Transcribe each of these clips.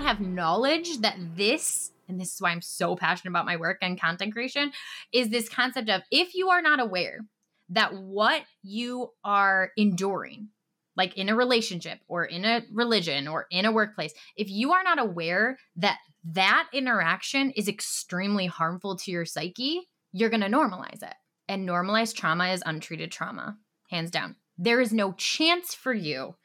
not have knowledge that this and this is why I'm so passionate about my work and content creation is this concept of if you are not aware that what you are enduring like in a relationship or in a religion or in a workplace if you are not aware that that interaction is extremely harmful to your psyche you're going to normalize it. And normalized trauma is untreated trauma hands down. There is no chance for you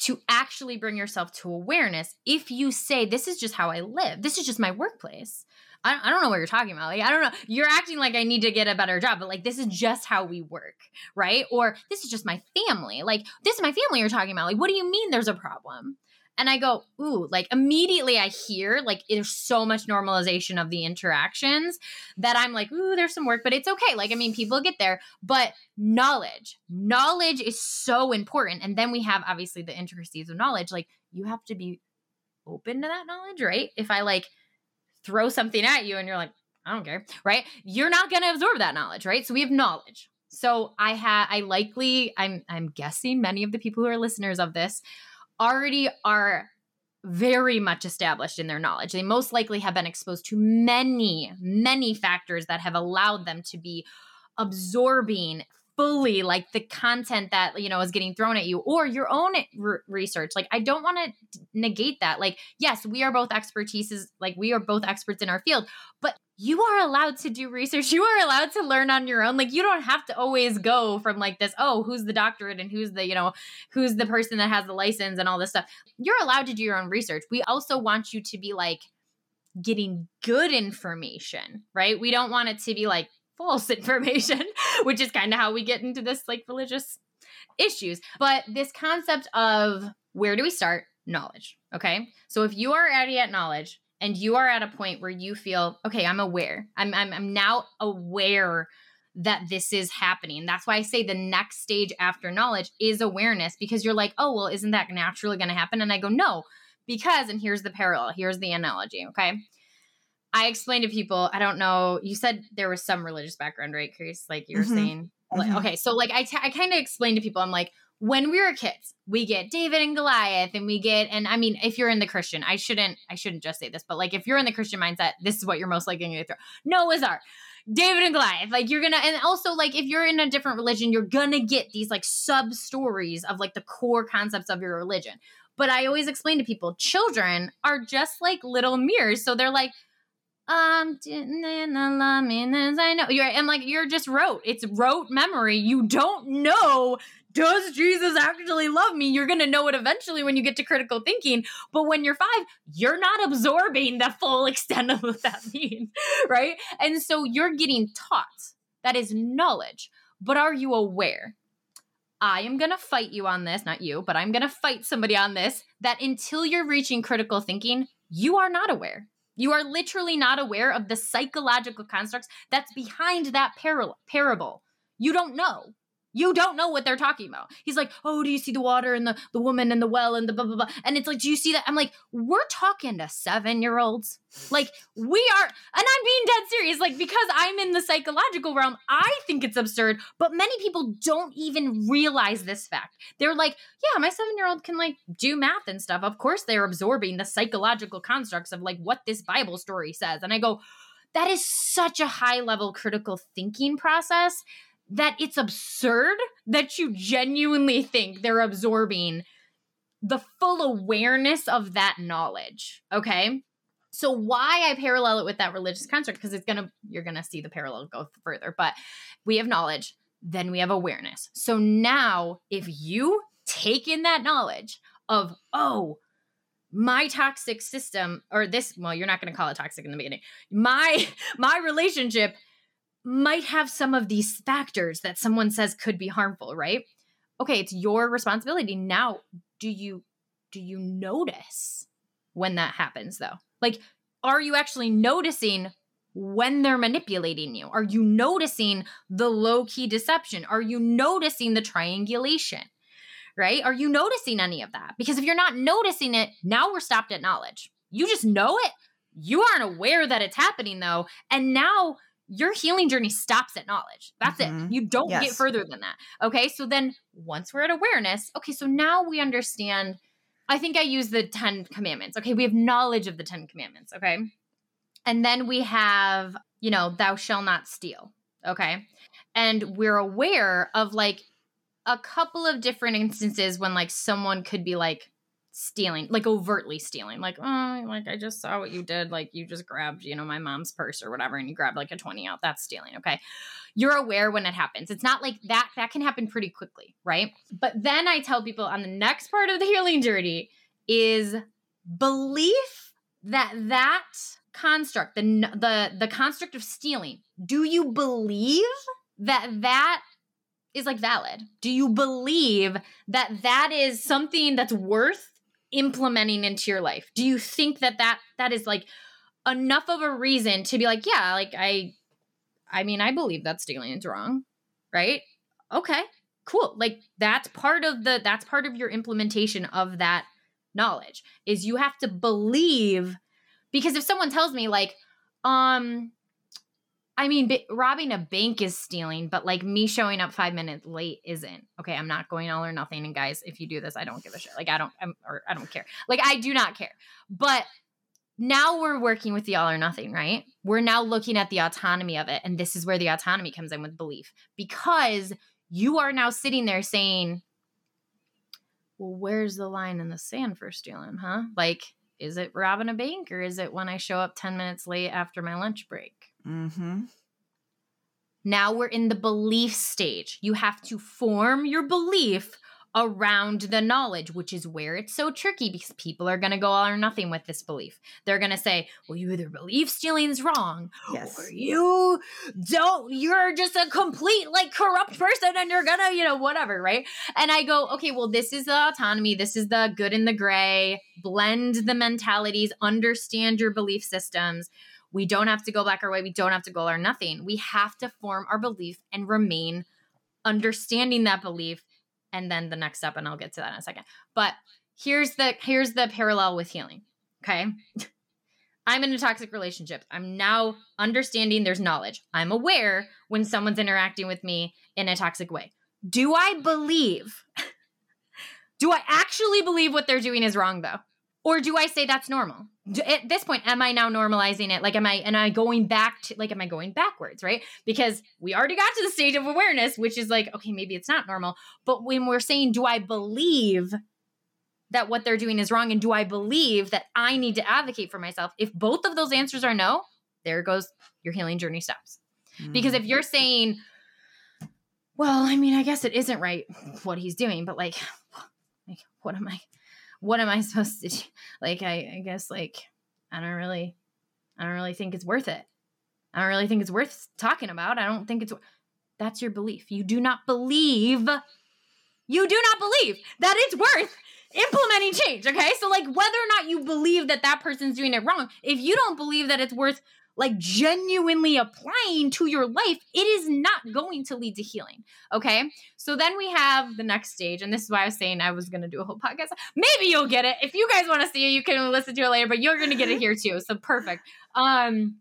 to actually bring yourself to awareness if you say this is just how i live. This is just my workplace. I, I don't know what you're talking about. Like i don't know. You're acting like i need to get a better job but like this is just how we work right? Or this is just my family. Like this is my family you're talking about. Like what do you mean there's a problem and I go, ooh, like immediately I hear like there's so much normalization of the interactions that I'm like, ooh, there's some work, but it's okay. Like, I mean, people get there, but knowledge, knowledge is so important. And then we have obviously the intricacies of knowledge. Like, you have to be open to that knowledge, right? If I like throw something at you and you're like, I don't care, right? You're not going to absorb that knowledge, right? So we have knowledge. So I have I likely I'm I'm guessing many of the people who are listeners of this already are very much established in their knowledge. They most likely have been exposed to many, many factors that have allowed them to be absorbing fully like the content that you know is getting thrown at you or your own research like i don't want to negate that like yes we are both expertises like we are both experts in our field but you are allowed to do research. You are allowed to learn on your own. Like you don't have to always go from like this, oh, who's the doctorate and who's the, you know, who's the person that has the license and all this stuff. You're allowed to do your own research. We also want you to be like getting good information, right? We don't want it to be like false information, which is kind of how we get into this like religious issues. But this concept of where do we start? Knowledge. Okay. So if you are already at knowledge, and you are at a point where you feel okay i'm aware i'm i'm, I'm now aware that this is happening that's why i say the next stage after knowledge is awareness because you're like oh well isn't that naturally going to happen and i go no because and here's the parallel here's the analogy okay i explained to people i don't know you said there was some religious background right chris like you were mm-hmm. saying mm-hmm. okay so like I, t- I kind of explained to people i'm like when we were kids, we get David and Goliath and we get and I mean if you're in the Christian, I shouldn't I shouldn't just say this, but like if you're in the Christian mindset, this is what you're most likely going to throw. Noah's Ark. David and Goliath. Like you're gonna, and also like if you're in a different religion, you're gonna get these like sub stories of like the core concepts of your religion. But I always explain to people, children are just like little mirrors. So they're like, um, I know you're. I'm like you're just rote. It's rote memory. You don't know does Jesus actually love me? You're going to know it eventually when you get to critical thinking. But when you're five, you're not absorbing the full extent of what that means, right? And so you're getting taught. That is knowledge. But are you aware? I am going to fight you on this, not you, but I'm going to fight somebody on this that until you're reaching critical thinking, you are not aware. You are literally not aware of the psychological constructs that's behind that par- parable. You don't know. You don't know what they're talking about. He's like, Oh, do you see the water and the, the woman and the well and the blah, blah, blah? And it's like, Do you see that? I'm like, We're talking to seven year olds. Like, we are, and I'm being dead serious. Like, because I'm in the psychological realm, I think it's absurd, but many people don't even realize this fact. They're like, Yeah, my seven year old can like do math and stuff. Of course, they're absorbing the psychological constructs of like what this Bible story says. And I go, That is such a high level critical thinking process that it's absurd that you genuinely think they're absorbing the full awareness of that knowledge. Okay. So why I parallel it with that religious construct, because it's gonna you're gonna see the parallel go further, but we have knowledge, then we have awareness. So now if you take in that knowledge of, oh, my toxic system, or this, well, you're not gonna call it toxic in the beginning. My my relationship might have some of these factors that someone says could be harmful, right? Okay, it's your responsibility. Now, do you do you notice when that happens though? Like are you actually noticing when they're manipulating you? Are you noticing the low key deception? Are you noticing the triangulation? Right? Are you noticing any of that? Because if you're not noticing it, now we're stopped at knowledge. You just know it. You aren't aware that it's happening though. And now your healing journey stops at knowledge. That's mm-hmm. it. You don't yes. get further than that. Okay. So then once we're at awareness, okay, so now we understand I think I use the 10 commandments. Okay, we have knowledge of the 10 commandments, okay? And then we have, you know, thou shall not steal, okay? And we're aware of like a couple of different instances when like someone could be like stealing, like overtly stealing, like, oh, like I just saw what you did. Like you just grabbed, you know, my mom's purse or whatever, and you grabbed like a 20 out. That's stealing. Okay. You're aware when it happens. It's not like that, that can happen pretty quickly, right? But then I tell people on the next part of the healing journey is belief that that construct, the, the, the construct of stealing, do you believe that that is like valid? Do you believe that that is something that's worth implementing into your life? Do you think that that that is like enough of a reason to be like, yeah, like I I mean, I believe that stealing is wrong, right? Okay. Cool. Like that's part of the that's part of your implementation of that knowledge is you have to believe because if someone tells me like um I mean, b- robbing a bank is stealing, but like me showing up five minutes late isn't. Okay, I'm not going all or nothing. And guys, if you do this, I don't give a shit. Like I don't, I'm, or I don't care. Like I do not care. But now we're working with the all or nothing, right? We're now looking at the autonomy of it, and this is where the autonomy comes in with belief, because you are now sitting there saying, "Well, where's the line in the sand for stealing, huh? Like." Is it robbing a bank or is it when I show up 10 minutes late after my lunch break? Mm-hmm. Now we're in the belief stage. You have to form your belief around the knowledge, which is where it's so tricky because people are going to go all or nothing with this belief. They're going to say, well, you either believe stealing is wrong yes. or you don't, you're just a complete like corrupt person and you're going to, you know, whatever, right? And I go, okay, well, this is the autonomy. This is the good and the gray. Blend the mentalities, understand your belief systems. We don't have to go back our way. We don't have to go or nothing. We have to form our belief and remain understanding that belief. And then the next step, and I'll get to that in a second. But here's the here's the parallel with healing. Okay. I'm in a toxic relationship. I'm now understanding there's knowledge. I'm aware when someone's interacting with me in a toxic way. Do I believe? do I actually believe what they're doing is wrong though? Or do I say that's normal? At this point, am I now normalizing it? Like, am I, am I going back to, like, am I going backwards, right? Because we already got to the stage of awareness, which is like, okay, maybe it's not normal. But when we're saying, do I believe that what they're doing is wrong? And do I believe that I need to advocate for myself? If both of those answers are no, there goes your healing journey stops. Mm. Because if you're saying, well, I mean, I guess it isn't right what he's doing, but like, like what am I? What am I supposed to do? Like, I, I guess, like, I don't really, I don't really think it's worth it. I don't really think it's worth talking about. I don't think it's, that's your belief. You do not believe, you do not believe that it's worth implementing change. Okay. So, like, whether or not you believe that that person's doing it wrong, if you don't believe that it's worth like genuinely applying to your life, it is not going to lead to healing. Okay. So then we have the next stage. And this is why I was saying I was going to do a whole podcast. Maybe you'll get it. If you guys want to see it, you can listen to it later, but you're going to get it here too. So perfect. Um,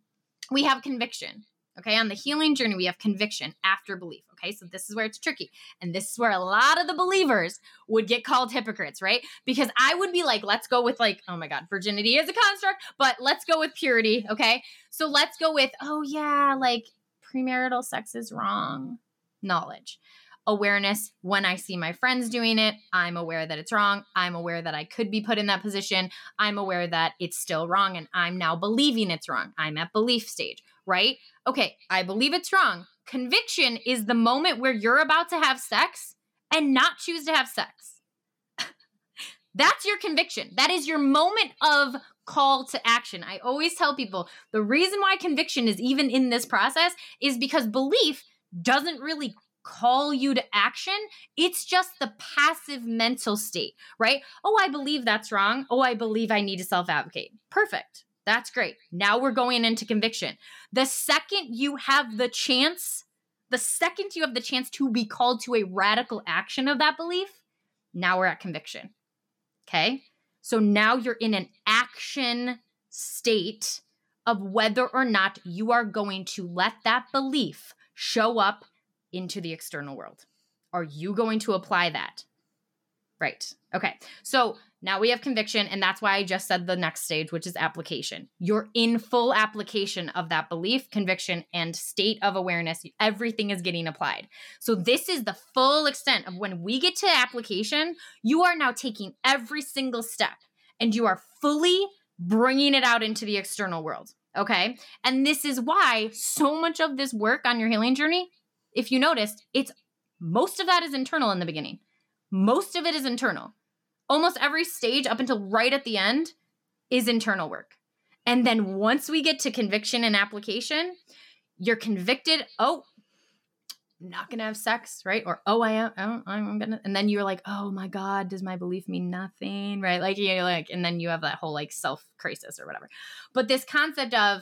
we have conviction. Okay. On the healing journey, we have conviction after belief. Okay. So this is where it's tricky. And this is where a lot of the believers would get called hypocrites, right? Because I would be like, let's go with like, oh my God, virginity is a construct, but let's go with purity. Okay. So let's go with, oh yeah, like premarital sex is wrong. Knowledge awareness when I see my friends doing it. I'm aware that it's wrong. I'm aware that I could be put in that position. I'm aware that it's still wrong and I'm now believing it's wrong. I'm at belief stage, right? Okay, I believe it's wrong. Conviction is the moment where you're about to have sex and not choose to have sex. That's your conviction. That is your moment of call to action. I always tell people the reason why conviction is even in this process is because belief doesn't really call you to action. It's just the passive mental state, right? Oh, I believe that's wrong. Oh, I believe I need to self advocate. Perfect. That's great. Now we're going into conviction. The second you have the chance, the second you have the chance to be called to a radical action of that belief, now we're at conviction. Okay. So now you're in an action state of whether or not you are going to let that belief show up into the external world. Are you going to apply that? Right. Okay. So now we have conviction, and that's why I just said the next stage, which is application. You're in full application of that belief, conviction, and state of awareness. Everything is getting applied. So, this is the full extent of when we get to application, you are now taking every single step and you are fully bringing it out into the external world. Okay. And this is why so much of this work on your healing journey, if you noticed, it's most of that is internal in the beginning. Most of it is internal almost every stage up until right at the end is internal work. And then once we get to conviction and application, you're convicted. Oh, not gonna have sex, right? Or oh, I am. Oh, I'm gonna. And then you're like, oh my god, does my belief mean nothing, right? Like you know, like, and then you have that whole like self crisis or whatever. But this concept of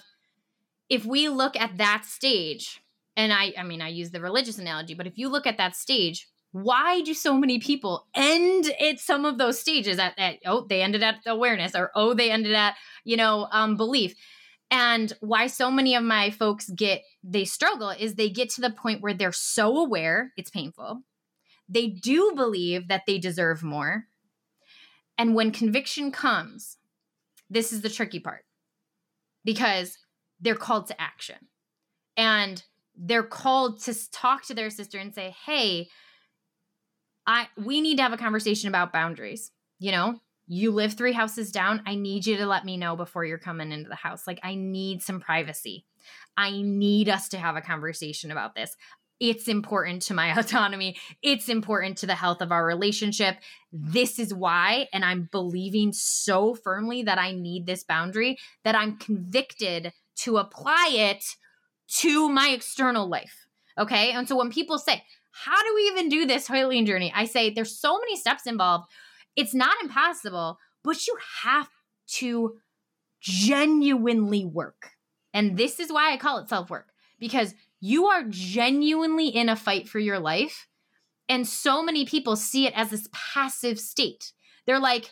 if we look at that stage, and I, I mean, I use the religious analogy, but if you look at that stage, why do so many people end at some of those stages at, at oh they ended at awareness or oh they ended at you know um, belief? And why so many of my folks get they struggle is they get to the point where they're so aware it's painful. They do believe that they deserve more. And when conviction comes this is the tricky part because they're called to action. And they're called to talk to their sister and say hey I we need to have a conversation about boundaries. You know, you live three houses down. I need you to let me know before you're coming into the house. Like I need some privacy. I need us to have a conversation about this. It's important to my autonomy. It's important to the health of our relationship. This is why, and I'm believing so firmly that I need this boundary that I'm convicted to apply it to my external life. Okay. And so when people say, how do we even do this healing journey? I say there's so many steps involved. It's not impossible, but you have to genuinely work. And this is why I call it self work because you are genuinely in a fight for your life. And so many people see it as this passive state. They're like,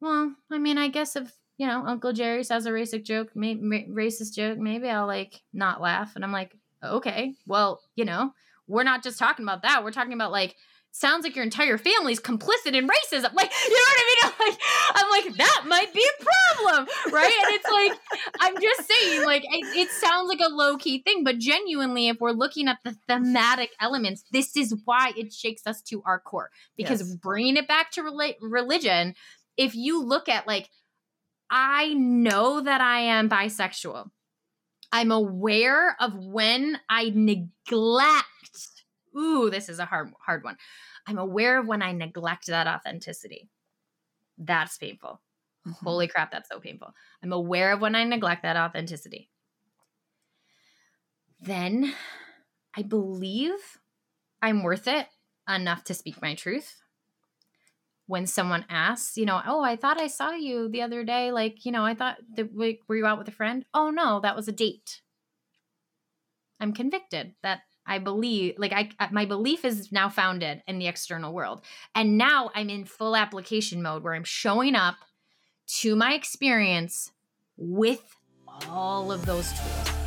well, I mean, I guess if, you know, Uncle Jerry says a racist joke, may, racist joke, maybe I'll like not laugh. And I'm like, okay, well, you know, we're not just talking about that. We're talking about like sounds like your entire family's complicit in racism. Like, you know what I mean? I'm like, I'm like, that might be a problem, right? And it's like, I'm just saying, like, it, it sounds like a low key thing, but genuinely, if we're looking at the thematic elements, this is why it shakes us to our core. Because yes. bringing it back to rela- religion, if you look at like, I know that I am bisexual. I'm aware of when I neglect ooh, this is a hard hard one. I'm aware of when I neglect that authenticity. That's painful. Mm-hmm. Holy crap, that's so painful. I'm aware of when I neglect that authenticity. Then I believe I'm worth it enough to speak my truth. When someone asks, you know, oh, I thought I saw you the other day. Like, you know, I thought that were you out with a friend? Oh no, that was a date. I'm convicted that I believe, like, I, uh, my belief is now founded in the external world. And now I'm in full application mode where I'm showing up to my experience with all of those tools.